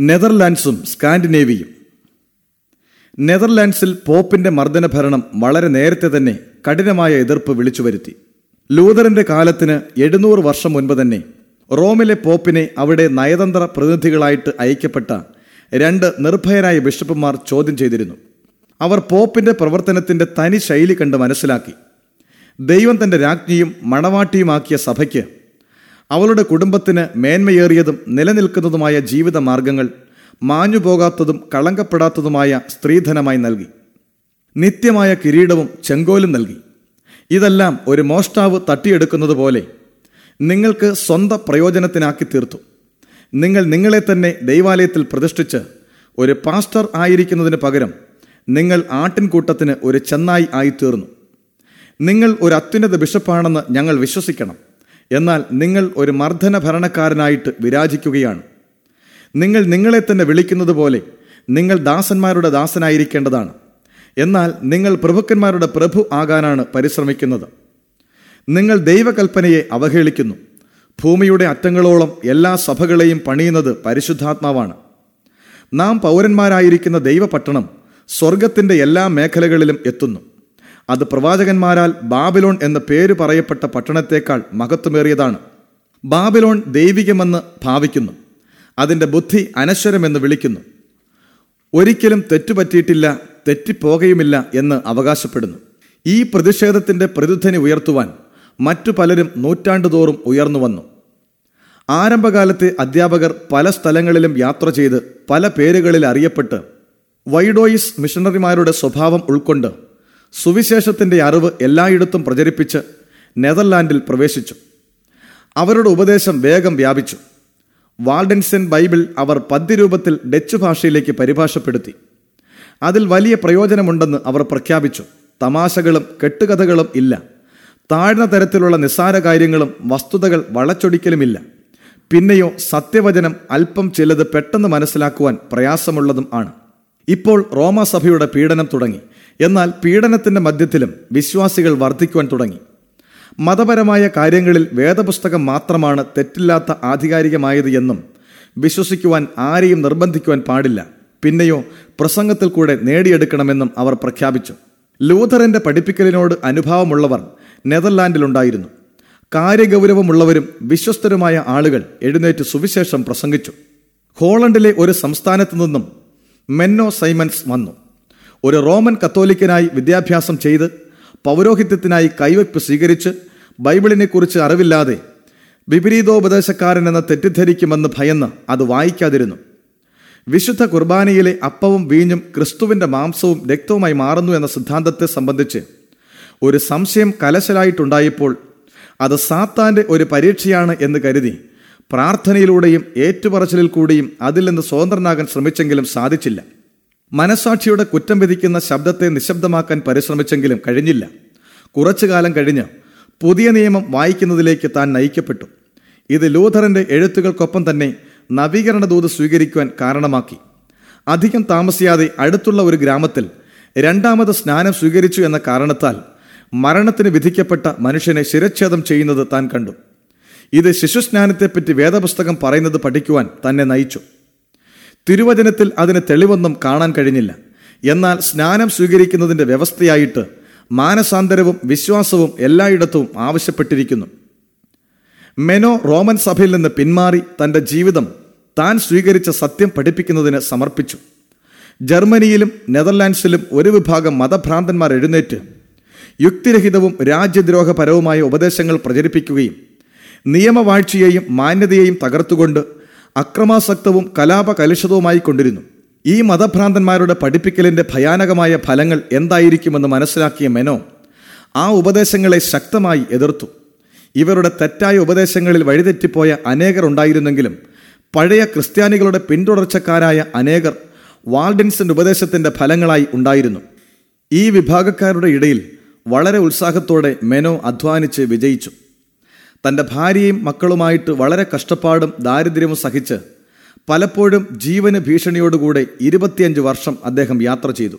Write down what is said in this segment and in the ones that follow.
നെതർലാൻഡ്സും സ്കാൻഡിനേവിയും. നെതർലാൻഡ്സിൽ പോപ്പിന്റെ മർദ്ദന ഭരണം വളരെ നേരത്തെ തന്നെ കഠിനമായ എതിർപ്പ് വിളിച്ചു വരുത്തി ലൂതറിന്റെ കാലത്തിന് എഴുന്നൂറ് വർഷം മുൻപ് തന്നെ റോമിലെ പോപ്പിനെ അവിടെ നയതന്ത്ര പ്രതിനിധികളായിട്ട് അയക്കപ്പെട്ട രണ്ട് നിർഭയരായ ബിഷപ്പുമാർ ചോദ്യം ചെയ്തിരുന്നു. അവർ പോപ്പിന്റെ പ്രവർത്തനത്തിന്റെ തനി ശൈലി കണ്ട് മനസ്സിലാക്കി. ദൈവം തന്റെ രാജ്ഞിയും മണവാട്ടിയുമാക്കിയ സഭയ്ക്ക് അവളുടെ കുടുംബത്തിന് മേന്മയേറിയതും നിലനിൽക്കുന്നതുമായ ജീവിത മാർഗങ്ങൾ മാഞ്ഞുപോകാത്തതും കളങ്കപ്പെടാത്തതുമായ സ്ത്രീധനമായി നൽകി. നിത്യമായ കിരീടവും ചെങ്കോലും നൽകി. ഇതെല്ലാം ഒരു മോഷ്ടാവ് തട്ടിയെടുക്കുന്നത് പോലെ നിങ്ങൾക്ക് സ്വന്തം പ്രയോജനത്തിനാക്കി തീർത്തു. നിങ്ങൾ നിങ്ങളെ തന്നെ ദൈവാലയത്തിൽ പ്രതിഷ്ഠിച്ച് ഒരു പാസ്റ്റർ ആയിരിക്കുന്നതിന് പകരം നിങ്ങൾ ആട്ടിൻകൂട്ടത്തിന് ഒരു ചെന്നായി ആയിത്തീർന്നു. നിങ്ങൾ ഒരു അത്യുന്നത ബിഷപ്പാണെന്ന് ഞങ്ങൾ വിശ്വസിക്കണം. എന്നാൽ നിങ്ങൾ ഒരു മർദ്ദന ഭരണക്കാരനായിട്ട് വിരാജിക്കുകയാണ്. നിങ്ങൾ നിങ്ങളെ തന്നെ വിളിക്കുന്നത് പോലെ നിങ്ങൾ ദാസന്മാരുടെ ദാസനായിരിക്കേണ്ടതാണ്. എന്നാൽ നിങ്ങൾ പ്രഭുക്കന്മാരുടെ പ്രഭു ആകാനാണ് പരിശ്രമിക്കുന്നത്. നിങ്ങൾ ദൈവകൽപ്പനയെ അവഹേളിക്കുന്നു. ഭൂമിയുടെ അറ്റങ്ങളോളം എല്ലാ സഭകളെയും പണിയുന്നത് പരിശുദ്ധാത്മാവാണ്. നാം പൗരന്മാരായിരിക്കുന്ന ദൈവപട്ടണം സ്വർഗത്തിന്റെ എല്ലാ മേഖലകളിലും എത്തുന്നു. അത് പ്രവാചകന്മാരാൽ ബാബിലോൺ എന്ന പേര് പറയപ്പെട്ട പട്ടണത്തേക്കാൾ മഹത്വമേറിയതാണ്. ബാബിലോൺ ദൈവികമെന്ന് ഭാവിക്കുന്നു. അതിന്റെ ബുദ്ധി അനശ്വരമെന്ന് വിളിക്കുന്നു. ഒരിക്കലും തെറ്റുപറ്റിയിട്ടില്ല തെറ്റിപ്പോകയുമില്ല എന്ന് അവകാശപ്പെടുന്നു. ഈ പ്രതിഷേധത്തിന്റെ പ്രതിധ്വനി ഉയർത്തുവാൻ മറ്റു പലരും നൂറ്റാണ്ടുതോറും ഉയർന്നു വന്നു. ആരംഭകാലത്തെ അധ്യാപകർ പല സ്ഥലങ്ങളിലും യാത്ര ചെയ്ത് പല പേരുകളിൽ അറിയപ്പെട്ട് വൈഡോയിസ് മിഷണറിമാരുടെ സ്വഭാവം ഉൾക്കൊണ്ട് സുവിശേഷത്തിന്റെ അറിവ് എല്ലായിടത്തും പ്രചരിപ്പിച്ച് നെതർലാൻഡിൽ പ്രവേശിച്ചു. അവരുടെ ഉപദേശം വേഗം വ്യാപിച്ചു. വാൾഡൻസൻ ബൈബിൾ അവർ പദ്യരൂപത്തിൽ ഡച്ച് ഭാഷയിലേക്ക് പരിഭാഷപ്പെടുത്തി. അതിൽ വലിയ പ്രയോജനമുണ്ടെന്ന് അവർ പ്രഖ്യാപിച്ചു. തമാശകളും കെട്ടുകഥകളും ഇല്ല. താഴ്ന്ന തരത്തിലുള്ള നിസ്സാര കാര്യങ്ങളും വസ്തുതകൾ വളച്ചൊടിക്കലുമില്ല. പിന്നെയോ സത്യവചനം അല്പം ചിലത് പെട്ടെന്ന് മനസ്സിലാക്കുവാൻ പ്രയാസമുള്ളതും ആണ്. ഇപ്പോൾ റോമാസഭയുടെ പീഡനം തുടങ്ങി. എന്നാൽ പീഡനത്തിന്റെ മധ്യത്തിലും വിശ്വാസികൾ വർദ്ധിക്കുവാൻ തുടങ്ങി. മതപരമായ കാര്യങ്ങളിൽ വേദപുസ്തകം മാത്രമാണ് തെറ്റില്ലാത്ത ആധികാരികമായത് എന്നും വിശ്വസിക്കുവാൻ ആരെയും നിർബന്ധിക്കുവാൻ പാടില്ല. പിന്നെയോ പ്രസംഗത്തിൽ കൂടെ നേടിയെടുക്കണമെന്നും അവർ പ്രഖ്യാപിച്ചു. ലൂഥറിന്റെ പഠിപ്പിക്കലിനോട് അനുഭാവമുള്ളവർ നെതർലാൻഡിലുണ്ടായിരുന്നു. കാര്യഗൗരവമുള്ളവരും വിശ്വസ്തരുമായ ആളുകൾ എഴുന്നേറ്റ് സുവിശേഷം പ്രസംഗിച്ചു. ഹോളണ്ടിലെ ഒരു സംസ്ഥാനത്തു നിന്നും മെന്നോ സൈമൻസ് വന്നു. ഒരു റോമൻ കത്തോലിക്കനായി വിദ്യാഭ്യാസം ചെയ്ത് പൗരോഹിത്യത്തിനായി കൈവയ്പ് സ്വീകരിച്ച് ബൈബിളിനെക്കുറിച്ച് അറിവില്ലാതെ വിപരീതോപദേശക്കാരൻ എന്ന തെറ്റിദ്ധരിക്കുമെന്ന് ഭയന്ന് അത് വായിക്കാതിരുന്നു. വിശുദ്ധ കുർബാനയിലെ അപ്പവും വീഞ്ഞും ക്രിസ്തുവിന്റെ മാംസവും രക്തവുമായി മാറുന്നു എന്ന സിദ്ധാന്തത്തെ സംബന്ധിച്ച് ഒരു സംശയം കലശലായിട്ടുണ്ടായപ്പോൾ അത് സാത്താന്റെ ഒരു പരീക്ഷയാണ് എന്ന് കരുതി പ്രാർത്ഥനയിലൂടെയും ഏറ്റുപറച്ചിലിൽ കൂടിയും അതിൽ നിന്ന് സ്വതന്ത്രനാകാൻ ശ്രമിച്ചെങ്കിലും സാധിച്ചില്ല. മനസാക്ഷിയുടെ കുറ്റം വിധിക്കുന്ന ശബ്ദത്തെ നിശബ്ദമാക്കാൻ പരിശ്രമിച്ചെങ്കിലും കഴിഞ്ഞില്ല. കുറച്ചു കാലം കഴിഞ്ഞ് പുതിയ നിയമം വായിക്കുന്നതിലേക്ക് താൻ നയിക്കപ്പെട്ടു. ഇത് ലൂഥറിന്റെ എഴുത്തുകൾക്കൊപ്പം തന്നെ നവീകരണ ദൂത് സ്വീകരിക്കുവാൻ കാരണമാക്കി. അധികം താമസിയാതെ അടുത്തുള്ള ഒരു ഗ്രാമത്തിൽ രണ്ടാമത് സ്നാനം സ്വീകരിച്ചു എന്ന കാരണത്താൽ മരണത്തിന് വിധിക്കപ്പെട്ട മനുഷ്യനെ ശിരച്ഛേദം ചെയ്യുന്നത് താൻ കണ്ടു. ഇത് ശിശുസ്നാനത്തെപ്പറ്റി വേദപുസ്തകം പറയുന്നത് പഠിക്കുവാൻ തന്നെ നയിച്ചു. തിരുവചനത്തിൽ അതിന് തെളിവൊന്നും കാണാൻ കഴിഞ്ഞില്ല. എന്നാൽ സ്നാനം സ്വീകരിക്കുന്നതിന്റെ വ്യവസ്ഥയായിട്ട് മാനസാന്തരവും വിശ്വാസവും എല്ലായിടത്തും ആവശ്യപ്പെട്ടിരിക്കുന്നു. മെനോ റോമൻ സഭയിൽ നിന്ന് പിന്മാറി തന്റെ ജീവിതം താൻ സ്വീകരിച്ച സത്യം പഠിപ്പിക്കുന്നതിന് സമർപ്പിച്ചു. ജർമ്മനിയിലും നെതർലാൻഡ്സിലും ഒരു വിഭാഗം മതഭ്രാന്തന്മാർ എഴുന്നേറ്റ് യുക്തിരഹിതവും രാജ്യദ്രോഹപരവുമായ ഉപദേശങ്ങൾ പ്രചരിപ്പിക്കുകയും നിയമവാഴ്ചയെയും മാന്യതയെയും തകർത്തുകൊണ്ട് അക്രമാസക്തവും കലാപകലുഷിതവുമായി കൊണ്ടിരുന്നു. ഈ മതഭ്രാന്തന്മാരുടെ പഠിപ്പിക്കലിന്റെ ഭയാനകമായ ഫലങ്ങൾ എന്തായിരിക്കുമെന്ന് മനസ്സിലാക്കിയ മെനോ ആ ഉപദേശങ്ങളെ ശക്തമായി എതിർത്തു. ഇവരുടെ തെറ്റായ ഉപദേശങ്ങളിൽ വഴിതെറ്റിപ്പോയ അനേകർ ഉണ്ടായിരുന്നെങ്കിലും പഴയ ക്രിസ്ത്യാനികളുടെ പിന്തുടർച്ചക്കാരായ അനേകർ വാൾഡിൻസിന്റെ ഉപദേശത്തിന്റെ ഫലങ്ങളായി ഉണ്ടായിരുന്നു. ഈ വിഭാഗക്കാരുടെ ഇടയിൽ വളരെ ഉത്സാഹത്തോടെ മെനോ അധ്വാനിച്ച് വിജയിച്ചു. തന്റെ ഭാര്യയും മക്കളുമായിട്ട് വളരെ കഷ്ടപ്പാടും ദാരിദ്ര്യവും സഹിച്ച് പലപ്പോഴും ജീവന് ഭീഷണിയോടുകൂടെ ഇരുപത്തിയഞ്ച് വർഷം അദ്ദേഹം യാത്ര ചെയ്തു.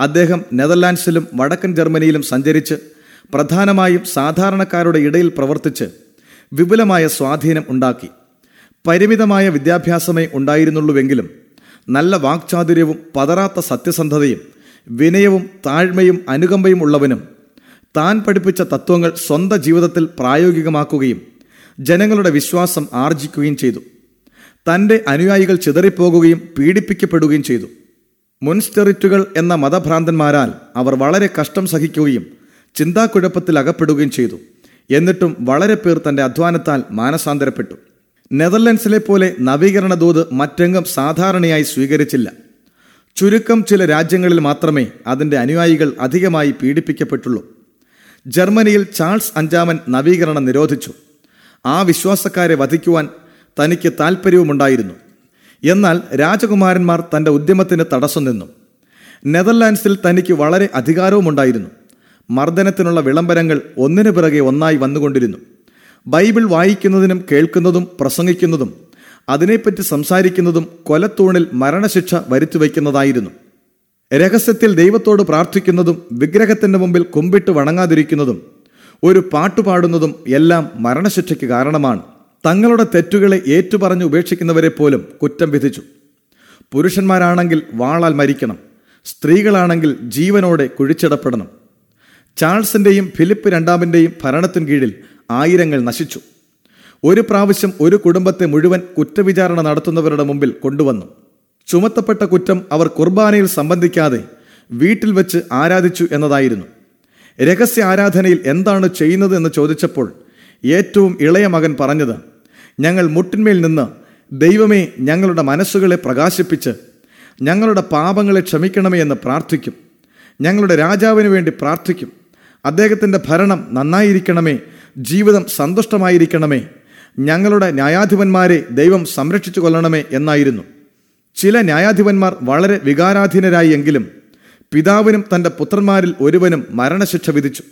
അദ്ദേഹം നെതർലാൻഡ്സിലും വടക്കൻ ജർമ്മനിയിലും സഞ്ചരിച്ച് പ്രധാനമായും സാധാരണക്കാരുടെ ഇടയിൽ പ്രവർത്തിച്ച് വിപുലമായ സ്വാധീനം ഉണ്ടാക്കി. പരിമിതമായ വിദ്യാഭ്യാസമേ ഉണ്ടായിരുന്നുള്ളൂവെങ്കിലും നല്ല വാക്ചാതുര്യവും പതറാത്ത സത്യസന്ധതയും വിനയവും താഴ്മയും അനുകമ്പയും ഉള്ളവനും താൻ പഠിപ്പിച്ച തത്വങ്ങൾ സ്വന്തം ജീവിതത്തിൽ പ്രായോഗികമാക്കുകയും ജനങ്ങളുടെ വിശ്വാസം ആർജിക്കുകയും ചെയ്തു. തന്റെ അനുയായികൾ ചിതറിപ്പോകുകയും പീഡിപ്പിക്കപ്പെടുകയും ചെയ്തു. മുൻസ്റ്റെറിറ്റുകൾ എന്ന മതഭ്രാന്തന്മാരാൽ അവർ വളരെ കഷ്ടം സഹിക്കുകയും ചിന്താക്കുഴപ്പത്തിൽ അകപ്പെടുകയും ചെയ്തു. എന്നിട്ടും വളരെ പേർ തന്റെ അധ്വാനത്താൽ മാനസാന്തരപ്പെട്ടു. നെതർലൻഡ്സിലെ പോലെ നവീകരണ ദൂത് മറ്റെങ്ങും സാധാരണയായി സ്വീകരിച്ചില്ല. ചുരുക്കം ചില രാജ്യങ്ങളിൽ മാത്രമേ അതിന്റെ അനുയായികൾ അധികമായി പീഡിപ്പിക്കപ്പെട്ടുള്ളൂ. ജർമ്മനിയിൽ ചാൾസ് അഞ്ചാമൻ നവീകരണം നിരോധിച്ചു. ആ വിശ്വാസക്കാരെ വധിക്കുവാൻ തനിക്ക് താൽപ്പര്യവുമുണ്ടായിരുന്നു എന്നാൽ രാജകുമാരന്മാർ തന്റെ ഉദ്യമത്തിന് തടസ്സം നിന്നു. നെതർലാൻഡ്സിൽ തനിക്ക് വളരെ അധികാരവുമുണ്ടായിരുന്നു. മർദ്ദനത്തിനുള്ള വിളംബരങ്ങൾ ഒന്നിനു പിറകെ ഒന്നായി വന്നുകൊണ്ടിരുന്നു. ബൈബിൾ വായിക്കുന്നതിനും കേൾക്കുന്നതും പ്രസംഗിക്കുന്നതും അതിനെപ്പറ്റി സംസാരിക്കുന്നതും കൊലത്തൂണിൽ മരണശിക്ഷ വരുത്തിവെക്കുന്നതായിരുന്നു. രഹസ്യത്തിൽ ദൈവത്തോട് പ്രാർത്ഥിക്കുന്നതും വിഗ്രഹത്തിന്റെ മുമ്പിൽ കുമ്പിട്ട് വണങ്ങാതിരിക്കുന്നതും ഒരു പാട്ടുപാടുന്നതും എല്ലാം മരണശിക്ഷയ്ക്ക് കാരണമാണ്. തങ്ങളുടെ തെറ്റുകളെ ഏറ്റുപറഞ്ഞ് ഉപേക്ഷിക്കുന്നവരെ പോലും കുറ്റം വിധിച്ചു. പുരുഷന്മാരാണെങ്കിൽ വാളാൽ മരിക്കണം. സ്ത്രീകളാണെങ്കിൽ ജീവനോടെ കുഴിച്ചിടപ്പെടണം. ചാൾസിന്റെയും ഫിലിപ്പ് രണ്ടാമിന്റെയും ഭരണത്തിന് കീഴിൽ ആയിരങ്ങൾ നശിച്ചു. ഒരു പ്രാവശ്യം ഒരു കുടുംബത്തെ മുഴുവൻ കുറ്റവിചാരണ നടത്തുന്നവരുടെ മുമ്പിൽ കൊണ്ടുവന്നു. ചുമത്തപ്പെട്ട കുറ്റം അവർ കുർബാനയിൽ സംബന്ധിക്കാതെ വീട്ടിൽ വെച്ച് ആരാധിച്ചു എന്നതായിരുന്നു. രഹസ്യ ആരാധനയിൽ എന്താണ് ചെയ്യുന്നത് എന്ന് ചോദിച്ചപ്പോൾ ഏറ്റവും ഇളയ മകൻ പറഞ്ഞത് ഞങ്ങൾ മുട്ടിന്മേൽ നിന്ന് ദൈവമേ ഞങ്ങളുടെ മനസ്സുകളെ പ്രകാശിപ്പിച്ച് ഞങ്ങളുടെ പാപങ്ങളെ ക്ഷമിക്കണമേ എന്ന് പ്രാർത്ഥിക്കും. ഞങ്ങളുടെ രാജാവിന് വേണ്ടി പ്രാർത്ഥിക്കും. അദ്ദേഹത്തിന്റെ ഭരണം നന്നായിരിക്കണമേ ജീവിതം സന്തുഷ്ടമായിരിക്കണമേ. ഞങ്ങളുടെ ന്യായാധിപന്മാരെ ദൈവം സംരക്ഷിച്ചു കൊള്ളണമേ എന്നായിരുന്നു. ചില ന്യായാധിപന്മാർ വളരെ വികാരാധീനരായി എങ്കിലും പിതാവിനും തന്റെ പുത്രന്മാരിൽ ഒരുവനും മരണശിക്ഷ വിധിച്ചു.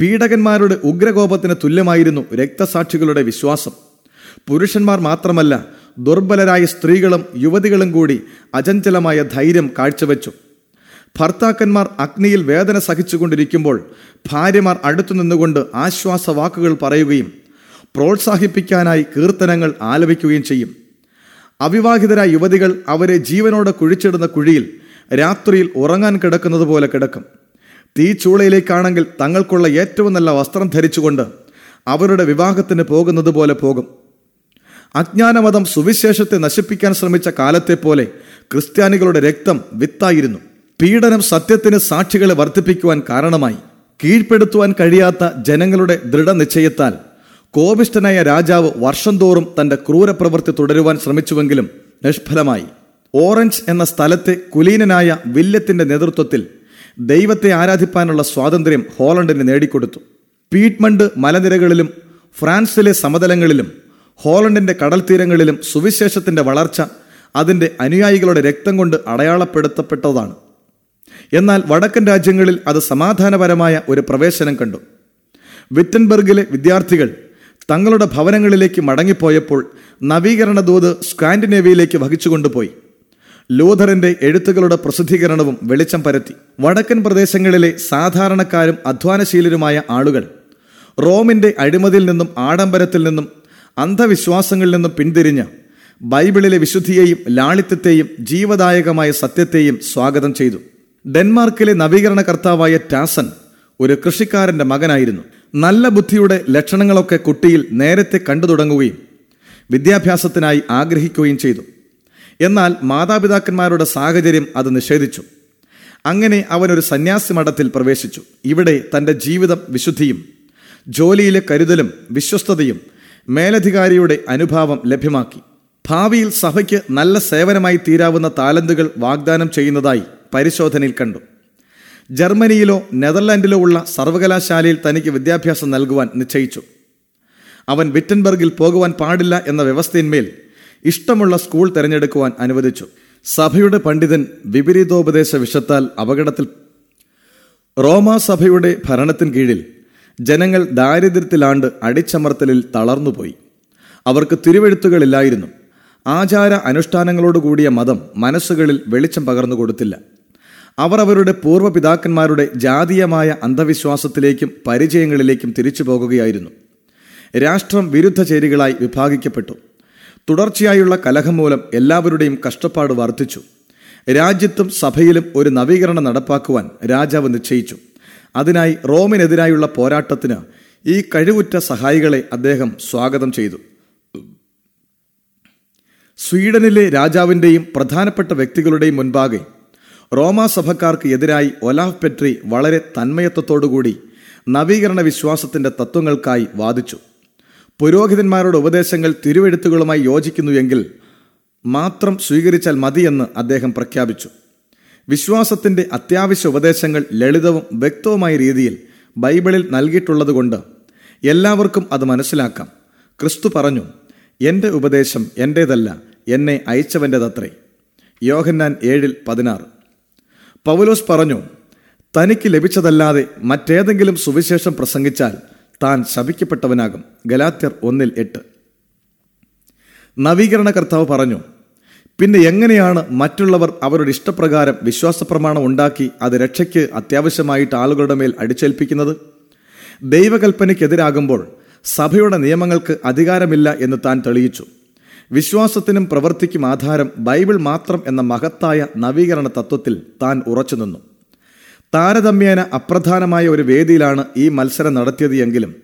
പീഡകന്മാരുടെ ഉഗ്രകോപത്തിന് തുല്യമായിരുന്നു രക്തസാക്ഷികളുടെ വിശ്വാസം. പുരുഷന്മാർ മാത്രമല്ല ദുർബലരായ സ്ത്രീകളും യുവതികളും കൂടി അചഞ്ചലമായ ധൈര്യം കാഴ്ചവെച്ചു. ഭർത്താക്കന്മാർ അഗ്നിയിൽ വേദന സഹിച്ചുകൊണ്ടിരിക്കുമ്പോൾ ഭാര്യമാർ അടുത്തു നിന്നുകൊണ്ട് ആശ്വാസവാക്കുകൾ പറയുകയും പ്രോത്സാഹിപ്പിക്കാനായി കീർത്തനങ്ങൾ ആലപിക്കുകയും ചെയ്യും. അവിവാഹിതരായ യുവതികൾ അവരെ ജീവനോടെ കുഴിച്ചിടുന്ന കുഴിയിൽ രാത്രിയിൽ ഉറങ്ങാൻ കിടക്കുന്നത് പോലെ കിടക്കും. തീച്ചൂളയിലേക്കാണെങ്കിൽ തങ്ങൾക്കുള്ള ഏറ്റവും നല്ല വസ്ത്രം ധരിച്ചുകൊണ്ട് അവരുടെ വിവാഹത്തിന് പോകുന്നത് പോലെ പോകും. അജ്ഞാനമതം സുവിശേഷത്തെ നശിപ്പിക്കാൻ ശ്രമിച്ച കാലത്തെ പോലെ ക്രിസ്ത്യാനികളുടെ രക്തം വിത്തായിരുന്നു. പീഡനം സത്യത്തിന് സാക്ഷികളെ വർദ്ധിപ്പിക്കുവാൻ കാരണമായി. കീഴ്പ്പെടുത്തുവാൻ കഴിയാത്ത ജനങ്ങളുടെ ദൃഢനിശ്ചയത്താൽ കോപിഷ്ഠനായ രാജാവ് വർഷം തോറും തന്റെ ക്രൂരപ്രവൃത്തി തുടരുവാൻ ശ്രമിച്ചുവെങ്കിലും നിഷ്ഫലമായി. ഓറഞ്ച് എന്ന സ്ഥലത്തെ കുലീനനായ വില്യത്തിന്റെ നേതൃത്വത്തിൽ ദൈവത്തെ ആരാധിപ്പാനുള്ള സ്വാതന്ത്ര്യം ഹോളണ്ടിന് നേടിക്കൊടുത്തു. പീറ്റ്മണ്ട് മലനിരകളിലും ഫ്രാൻസിലെ സമതലങ്ങളിലും ഹോളണ്ടിന്റെ കടൽത്തീരങ്ങളിലും സുവിശേഷത്തിന്റെ വളർച്ച അതിന്റെ അനുയായികളുടെ രക്തം കൊണ്ട് അടയാളപ്പെടുത്തപ്പെട്ടതാണ്. എന്നാൽ വടക്കൻ രാജ്യങ്ങളിൽ അത് സമാധാനപരമായ ഒരു പ്രവേശനം കണ്ടു. വിറ്റൻബർഗിലെ വിദ്യാർത്ഥികൾ തങ്ങളുടെ ഭവനങ്ങളിലേക്ക് മടങ്ങിപ്പോയപ്പോൾ നവീകരണ ദൂത് സ്കാൻഡിനേവിയയിലേക്ക് വഹിച്ചുകൊണ്ടുപോയി. ലൂഥറിന്റെ എഴുത്തുകളുടെ പ്രസിദ്ധീകരണവും വെളിച്ചം പരത്തി. വടക്കൻ പ്രദേശങ്ങളിലെ സാധാരണക്കാരും അധ്വാനശീലരുമായ ആളുകൾ റോമിന്റെ അഴിമതിയിൽ നിന്നും ആഡംബരത്തിൽ നിന്നും അന്ധവിശ്വാസങ്ങളിൽ നിന്നും പിന്തിരിഞ്ഞ് ബൈബിളിലെ വിശുദ്ധിയെയും ലാളിത്യത്തെയും ജീവദായകമായ സത്യത്തെയും സ്വാഗതം ചെയ്തു. ഡെൻമാർക്കിലെ നവീകരണ കർത്താവായ ടാസൻ ഒരു കൃഷിക്കാരന്റെ മകനായിരുന്നു. നല്ല ബുദ്ധിയുടെ ലക്ഷണങ്ങളൊക്കെ കുട്ടിയിൽ നേരത്തെ കണ്ടു തുടങ്ങുകയും വിദ്യാഭ്യാസത്തിനായി ആഗ്രഹിക്കുകയും ചെയ്തു. എന്നാൽ മാതാപിതാക്കന്മാരുടെ സാഹചര്യം അത് നിഷേധിച്ചു. അങ്ങനെ അവനൊരു സന്യാസി മഠത്തിൽ പ്രവേശിച്ചു. ഇവിടെ തന്റെ ജീവിതം വിശുദ്ധിയും ജോലിയിലെ കരുതലും വിശ്വസ്തതയും മേലധികാരിയുടെ അനുഭാവം ലഭ്യമാക്കി. ഭാവിയിൽ സഭയ്ക്ക് നല്ല സേവനമായി തീരാവുന്ന താലന്തുകൾ വാഗ്ദാനം ചെയ്യുന്നതായി പരിശോധനയിൽ കണ്ടു. ജർമ്മനിയിലോ നെതർലാൻഡിലോ ഉള്ള സർവകലാശാലയിൽ തനിക്ക് വിദ്യാഭ്യാസം നൽകുവാൻ നിശ്ചയിച്ചു. അവൻ വിറ്റൻബർഗിൽ പോകുവാൻ പാടില്ല എന്ന വ്യവസ്ഥയിന്മേൽ ഇഷ്ടമുള്ള സ്കൂൾ തിരഞ്ഞെടുക്കുവാൻ അനുവദിച്ചു. സഭയുടെ പണ്ഡിതൻ വിപരീതോപദേശ വിഷത്താൽ അപകടത്തിൽ റോമാ സഭയുടെ ഭരണത്തിൻ കീഴിൽ ജനങ്ങൾ ദാരിദ്ര്യത്തിലാണ്ട് അടിച്ചമർത്തലിൽ തളർന്നുപോയി. അവർക്ക് തിരുവെഴുത്തുകളില്ലായിരുന്നു. ആചാര അനുഷ്ഠാനങ്ങളോടുകൂടിയ മതം മനസ്സുകളിൽ വെളിച്ചം പകർന്നു കൊടുത്തില്ല അവർ അവരുടെ പൂർവപിതാക്കന്മാരുടെ ജാതീയമായ അന്ധവിശ്വാസത്തിലേക്കും പരിചയങ്ങളിലേക്കും തിരിച്ചു പോകുകയായിരുന്നു. രാഷ്ട്രം വിരുദ്ധ ചേരികളായി വിഭാഗിക്കപ്പെട്ടു. തുടർച്ചയായുള്ള കലഹം മൂലം എല്ലാവരുടെയും കഷ്ടപ്പാട് വർദ്ധിച്ചു. രാജ്യത്തും സഭയിലും ഒരു നവീകരണം നടപ്പാക്കുവാൻ രാജാവ് നിശ്ചയിച്ചു. അതിനായി റോമിനെതിരായുള്ള പോരാട്ടത്തിന് ഈ കഴിവുറ്റ സഹായികളെ അദ്ദേഹം സ്വാഗതം ചെയ്തു. സ്വീഡനിലെ രാജാവിന്റെയും പ്രധാനപ്പെട്ട വ്യക്തികളുടെയും മുൻപാകെ റോമാ സഭക്കാർക്ക് എതിരായി ഒലാഫ് പെട്രി വളരെ തന്മയത്വത്തോടുകൂടി നവീകരണ വിശ്വാസത്തിന്റെ തത്വങ്ങൾക്കായി വാദിച്ചു. പുരോഹിതന്മാരുടെ ഉപദേശങ്ങൾ തിരുവെഴുത്തുകളുമായി യോജിക്കുന്നുവെങ്കിൽ മാത്രം സ്വീകരിച്ചാൽ മതിയെന്ന് അദ്ദേഹം പ്രഖ്യാപിച്ചു. വിശ്വാസത്തിന്റെ അത്യാവശ്യ ഉപദേശങ്ങൾ ലളിതവും വ്യക്തവുമായ രീതിയിൽ ബൈബിളിൽ നൽകിയിട്ടുള്ളതുകൊണ്ട് എല്ലാവർക്കും അത് മനസ്സിലാക്കാം. ക്രിസ്തു പറഞ്ഞു എന്റെ ഉപദേശം എന്റേതല്ല എന്നെ അയച്ചവന്റെതത്രേ യോഹന്നാൻ ഏഴിൽ പതിനാറ്. പൗലോസ് പറഞ്ഞു തനിക്ക് ലഭിച്ചതല്ലാതെ മറ്റേതെങ്കിലും സുവിശേഷം പ്രസംഗിച്ചാൽ താൻ ശപിക്കപ്പെട്ടവനാകും. ഗലാത്യർ ഒന്നിൽ എട്ട്. നവീകരണ കർത്താവ് പറഞ്ഞു പിന്നെ എങ്ങനെയാണ് മറ്റുള്ളവർ അവരുടെ ഇഷ്ടപ്രകാരം വിശ്വാസപ്രമാണം ഉണ്ടാക്കി അത് രക്ഷയ്ക്ക് അത്യാവശ്യമായിട്ട് ആളുകളുടെ മേൽ അടിച്ചേൽപ്പിക്കുന്നത്? ദൈവകൽപ്പനയ്ക്കെതിരാകുമ്പോൾ സഭയുടെ നിയമങ്ങൾക്ക് അധികാരമില്ല എന്ന് താൻ തെളിയിച്ചു. വിശ്വാസത്തിനും പ്രവൃത്തിക്കും ആധാരം ബൈബിൾ മാത്രം എന്ന മഹത്തായ നവീകരണ തത്വത്തിൽ താൻ ഉറച്ചുനിന്നു താരതമ്യേന അപ്രധാനമായ ഒരു വേദിയിലാണ് ഈ മത്സരം നടത്തിയത് എങ്കിലും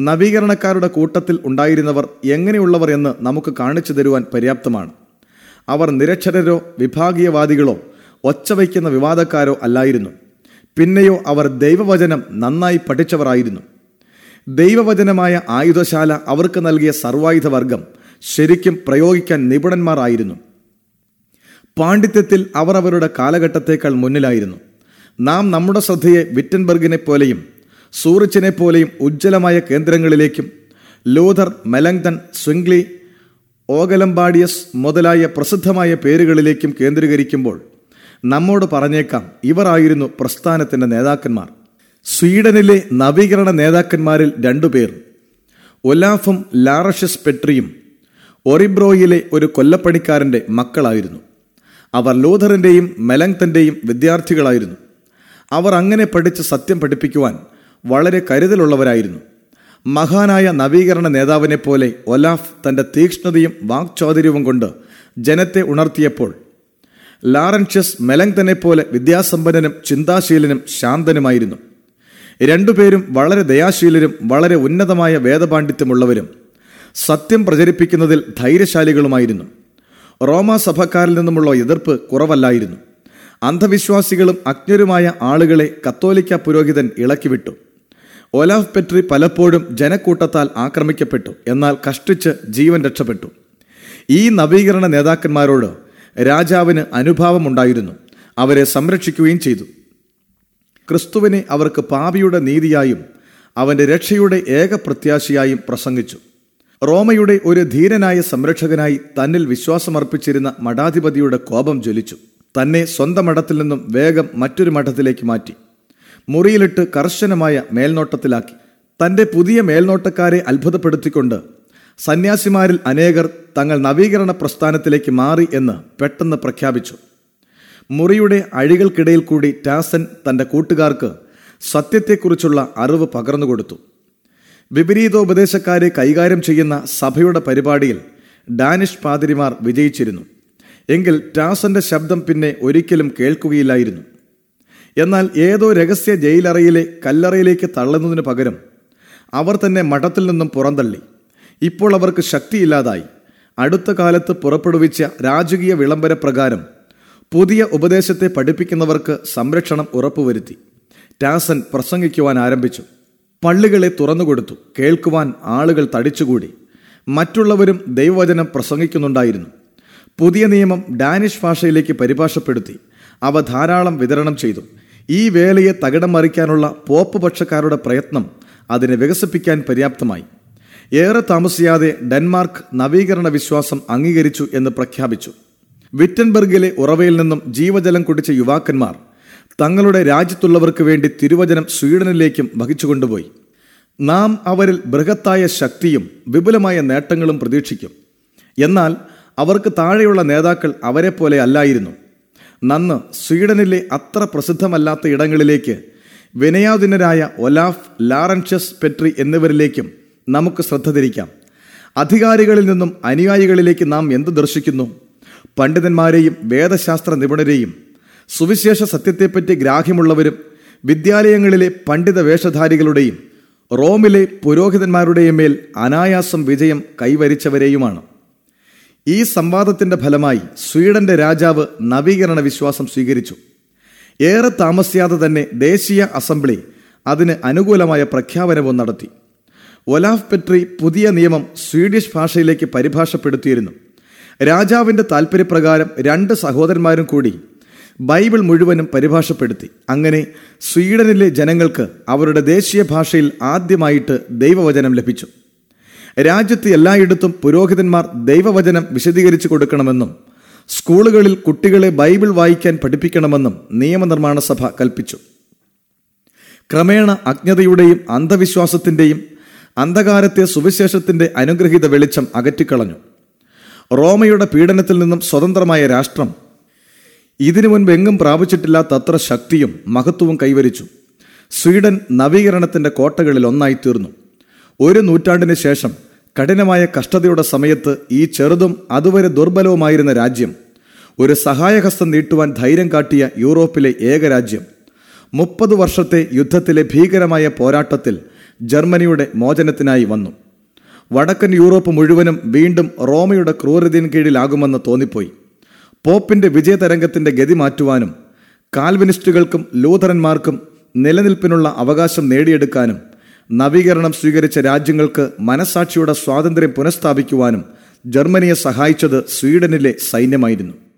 നവീകരണക്കാരുടെ കൂട്ടത്തിൽ ഉണ്ടായിരുന്നവർ എങ്ങനെയുള്ളവർ എന്ന് നമുക്ക് കാണിച്ചു തരുവാൻ പര്യാപ്തമാണ്. അവർ നിരക്ഷരരോ വിഭാഗീയവാദികളോ ഒച്ചവയ്ക്കുന്ന വിവാദക്കാരോ അല്ലായിരുന്നു. പിന്നെയോ അവർ ദൈവവചനം നന്നായി പഠിച്ചവരായിരുന്നു. ദൈവവചനമായ ആയുധശാല അവർക്ക് നൽകിയ സർവായുധ വർഗം ശരിക്കും പ്രയോഗിക്കാൻ നിപുണന്മാർ ആയിരുന്നു പാണ്ഡിത്യത്തിൽ അവർ അവരുടെ കാലഘട്ടത്തേക്കാൾ മുന്നിലായിരുന്നു. നാം നമ്മുടെ ശ്രദ്ധയെ വിറ്റൻബർഗിനെ പോലെയും സൂറിച്ചിനെ പോലെയും ഉജ്ജ്വലമായ കേന്ദ്രങ്ങളിലേക്കും ലൂഥർ മെലങ്തൺ സ്വിംഗ്ലി ഓഗലംബാഡിയസ് മുതലായ പ്രസിദ്ധമായ പേരുകളിലേക്കും കേന്ദ്രീകരിക്കുമ്പോൾ നമ്മോട് പറഞ്ഞേക്കാം ഇവരായിരുന്നു പ്രസ്ഥാനത്തിന്റെ നേതാക്കന്മാർ. സ്വീഡനിലെ നവീകരണ നേതാക്കന്മാരിൽ രണ്ടുപേർ ഒലാഫും ലാറഷസ് പെട്രിയും. ഒറിബ്രോയിലെ ഒരു കൊല്ലപ്പണിക്കാരന്റെ മക്കളായിരുന്നു. അവർ ലൂഥറിന്റെയും മെലങ്തന്റെയും വിദ്യാർത്ഥികളായിരുന്നു. അവർ അങ്ങനെ പഠിച്ച് സത്യം പഠിപ്പിക്കുവാൻ വളരെ കരുതലുള്ളവരായിരുന്നു. മഹാനായ നവീകരണ നേതാവിനെ പോലെ ഒലാഫ് തന്റെ തീക്ഷ്ണതയും വാക്ചാതുര്യവും കൊണ്ട് ജനത്തെ ഉണർത്തിയപ്പോൾ ലാറൻഷ്യസ് മെലങ്തനെ പോലെ വിദ്യാസമ്പന്നനും ചിന്താശീലനും ശാന്തനുമായിരുന്നു. രണ്ടുപേരും വളരെ ദയാശീലരും വളരെ ഉന്നതമായ വേദപാണ്ഡിത്യമുള്ളവരും സത്യം പ്രചരിപ്പിക്കുന്നതിൽ ധൈര്യശാലികളുമായിരുന്നു. റോമാ സഭക്കാരിൽ നിന്നുമുള്ള എതിർപ്പ് കുറവല്ലായിരുന്നു. അന്ധവിശ്വാസികളും അജ്ഞരുമായ ആളുകളെ കത്തോലിക്ക പുരോഹിതൻ ഇളക്കിവിട്ടു. ഒലാഫ് പെട്രി പലപ്പോഴും ജനക്കൂട്ടത്താൽ ആക്രമിക്കപ്പെട്ടു എന്നാൽ കഷ്ടിച്ച് ജീവൻ രക്ഷപ്പെട്ടു. ഈ നവീകരണ നേതാക്കന്മാരോട് രാജാവിന് അനുഭാവമുണ്ടായിരുന്നു അവരെ സംരക്ഷിക്കുകയും ചെയ്തു. ക്രിസ്തുവിനെ അവർക്ക് പാപിയുടെ നീതിയായും അവന്റെ രക്ഷയുടെ ഏക പ്രത്യാശയായും പ്രസംഗിച്ചു. റോമയുടെ ഒരു ധീരനായ സംരക്ഷകനായി തന്നിൽ വിശ്വാസമർപ്പിച്ചിരുന്ന മഠാധിപതിയുടെ കോപം ജ്വലിച്ചു. തന്നെ സ്വന്തം മഠത്തിൽ നിന്നും വേഗം മറ്റൊരു മഠത്തിലേക്ക് മാറ്റി. മുറിയിലിട്ട് കർശനമായ മേൽനോട്ടത്തിലാക്കി. തന്റെ പുതിയ മേൽനോട്ടക്കാരെ അത്ഭുതപ്പെടുത്തിക്കൊണ്ട് സന്യാസിമാരിൽ അനേകർ തങ്ങൾ നവീകരണ പ്രസ്ഥാനത്തിലേക്ക് മാറി എന്ന് പെട്ടെന്ന് പ്രഖ്യാപിച്ചു. മുറിയുടെ അഴികൾക്കിടയിൽ കൂടി ടാസൻ തന്റെ കൂട്ടുകാർക്ക് സത്യത്തെക്കുറിച്ചുള്ള അറിവ് പകർന്നുകൊടുത്തു. വിപരീതോപദേശക്കാരെ കൈകാര്യം ചെയ്യുന്ന സഭയുടെ പരിപാടിയിൽ ഡാനിഷ് പാതിരിമാർ വിജയിച്ചിരുന്നു. എങ്കിൽ ടാസന്റെ ശബ്ദം പിന്നെ ഒരിക്കലും കേൾക്കുകയില്ലായിരുന്നു. എന്നാൽ ഏതോ രഹസ്യ ജയിലറയിലെ കല്ലറയിലേക്ക് തള്ളുന്നതിന് പകരം അവർ തന്നെ മഠത്തിൽ നിന്നും പുറന്തള്ളി. ഇപ്പോൾ അവർക്ക് ശക്തിയില്ലാതായി. അടുത്ത കാലത്ത് പുറപ്പെടുവിച്ച രാജകീയ വിളംബര പ്രകാരം പുതിയ ഉപദേശത്തെ പഠിപ്പിക്കുന്നവർക്ക് സംരക്ഷണം ഉറപ്പുവരുത്തി. ടാസൻ പ്രസംഗിക്കുവാൻ ആരംഭിച്ചു. പള്ളികളെ തുറന്നുകൊടുത്തു കേൾക്കുവാൻ ആളുകൾ തടിച്ചുകൂടി. മറ്റുള്ളവരും ദൈവവചനം പ്രസംഗിക്കുന്നുണ്ടായിരുന്നു. പുതിയ നിയമം ഡാനിഷ് ഭാഷയിലേക്ക് പരിഭാഷപ്പെടുത്തി. അവ ധാരാളം വിതരണം ചെയ്തു. ഈ വേലയെ തകിടം മറിക്കാനുള്ള പോപ്പ് പക്ഷക്കാരുടെ പ്രയത്നം അതിനെ വികസിപ്പിക്കാൻ പര്യാപ്തമായി. ഏറെ താമസിയാതെ ഡെൻമാർക്ക് നവീകരണ വിശ്വാസം അംഗീകരിച്ചു എന്ന് പ്രഖ്യാപിച്ചു. വിറ്റൻബർഗിലെ ഉറവയിൽ നിന്നും ജീവജലം കുടിച്ച യുവാക്കന്മാർ തങ്ങളുടെ രാജ്യത്തുള്ളവർക്ക് വേണ്ടി തിരുവചനം സ്വീഡനിലേക്കും വഹിച്ചു കൊണ്ടുപോയി നാം അവരിൽ ബൃഹത്തായ ശക്തിയും വിപുലമായ നേട്ടങ്ങളും പ്രതീക്ഷിക്കും. എന്നാൽ അവർക്ക് താഴെയുള്ള നേതാക്കൾ അവരെ പോലെ അല്ലായിരുന്നു. നന്ന് സ്വീഡനിലെ അത്ര പ്രസിദ്ധമല്ലാത്ത ഇടങ്ങളിലേക്ക് വിനയാദിനരായ ഒലാഫ് ലാറൻഷസ് പെട്രി എന്നിവരിലേക്കും നമുക്ക് ശ്രദ്ധ തിരിക്കാം. അധികാരികളിൽ നിന്നും അനുയായികളിലേക്ക് നാം എന്ത് ദർശിക്കുന്നു? പണ്ഡിതന്മാരെയും വേദശാസ്ത്ര നിപുണരെയും സുവിശേഷ സത്യത്തെപ്പറ്റി ഗ്രാഹ്യമുള്ളവരും വിദ്യാലയങ്ങളിലെ പണ്ഡിത വേഷധാരികളുടെയും റോമിലെ പുരോഹിതന്മാരുടെയും മേൽ അനായാസം വിജയം കൈവരിച്ചവരെയുമാണ്. ഈ സംവാദത്തിന്റെ ഫലമായി സ്വീഡന്റെ രാജാവ് നവീകരണ വിശ്വാസം സ്വീകരിച്ചു. ഏറെ താമസിയാതെ തന്നെ ദേശീയ അസംബ്ലി അതിന് അനുകൂലമായ പ്രഖ്യാപനവും നടത്തി. ഒലാഫ് പെട്രി പുതിയ നിയമം സ്വീഡിഷ് ഭാഷയിലേക്ക് പരിഭാഷപ്പെടുത്തിയിരുന്നു. രാജാവിന്റെ താൽപ്പര്യപ്രകാരം രണ്ട് സഹോദരന്മാരും കൂടി ബൈബിൾ മുഴുവനും പരിഭാഷപ്പെടുത്തി. അങ്ങനെ സ്വീഡനിലെ ജനങ്ങൾക്ക് അവരുടെ ദേശീയ ഭാഷയിൽ ആദ്യമായിട്ട് ദൈവവചനം ലഭിച്ചു. രാജ്യത്ത് എല്ലായിടത്തും പുരോഹിതന്മാർ ദൈവവചനം വിശദീകരിച്ചു കൊടുക്കണമെന്നും സ്കൂളുകളിൽ കുട്ടികളെ ബൈബിൾ വായിക്കാൻ പഠിപ്പിക്കണമെന്നും നിയമനിർമ്മാണ സഭ കൽപ്പിച്ചു. ക്രമേണ അജ്ഞതയുടെയും അന്ധവിശ്വാസത്തിന്റെയും അന്ധകാരത്തെ സുവിശേഷത്തിന്റെ അനുഗ്രഹീത വെളിച്ചം അകറ്റിക്കളഞ്ഞു. റോമയുടെ പീഡനത്തിൽ നിന്നും സ്വതന്ത്രമായ രാഷ്ട്രം ഇതിനു മുൻപ് എങ്ങും പ്രാപിച്ചിട്ടില്ലാത്തത്ര ശക്തിയും മഹത്വവും കൈവരിച്ചു. സ്വീഡൻ നവീകരണത്തിന്റെ കോട്ടകളിൽ ഒന്നായി തീർന്നു ഒരു നൂറ്റാണ്ടിന് ശേഷം കഠിനമായ കഷ്ടതയുടെ സമയത്ത് ഈ ചെറുതും അതുവരെ ദുർബലവുമായിരുന്ന രാജ്യം ഒരു സഹായഹസ്തം നീട്ടുവാൻ ധൈര്യം കാട്ടിയ യൂറോപ്പിലെ ഏക രാജ്യം. മുപ്പത് വർഷത്തെ യുദ്ധത്തിലെ ഭീകരമായ പോരാട്ടത്തിൽ ജർമ്മനിയുടെ മോചനത്തിനായി വന്നു. വടക്കൻ യൂറോപ്പ് മുഴുവനും വീണ്ടും റോമയുടെ ക്രൂരതയിൻ കീഴിലാകുമെന്ന് തോന്നിപ്പോയി. പോപ്പിന്റെ വിജയതരംഗത്തിന്റെ ഗതി മാറ്റുവാനും കാൽവിനിസ്റ്റുകൾക്കും ലൂഥറന്മാർക്കും നിലനിൽപ്പിനുള്ള അവകാശം നേടിയെടുക്കാനും നവീകരണം സ്വീകരിച്ച രാജ്യങ്ങൾക്ക് മനസാക്ഷിയുടെ സ്വാതന്ത്ര്യം പുനഃസ്ഥാപിക്കുവാനും ജർമ്മനിയെ സഹായിച്ചത് സ്വീഡനിലെ സൈന്യമായിരുന്നു.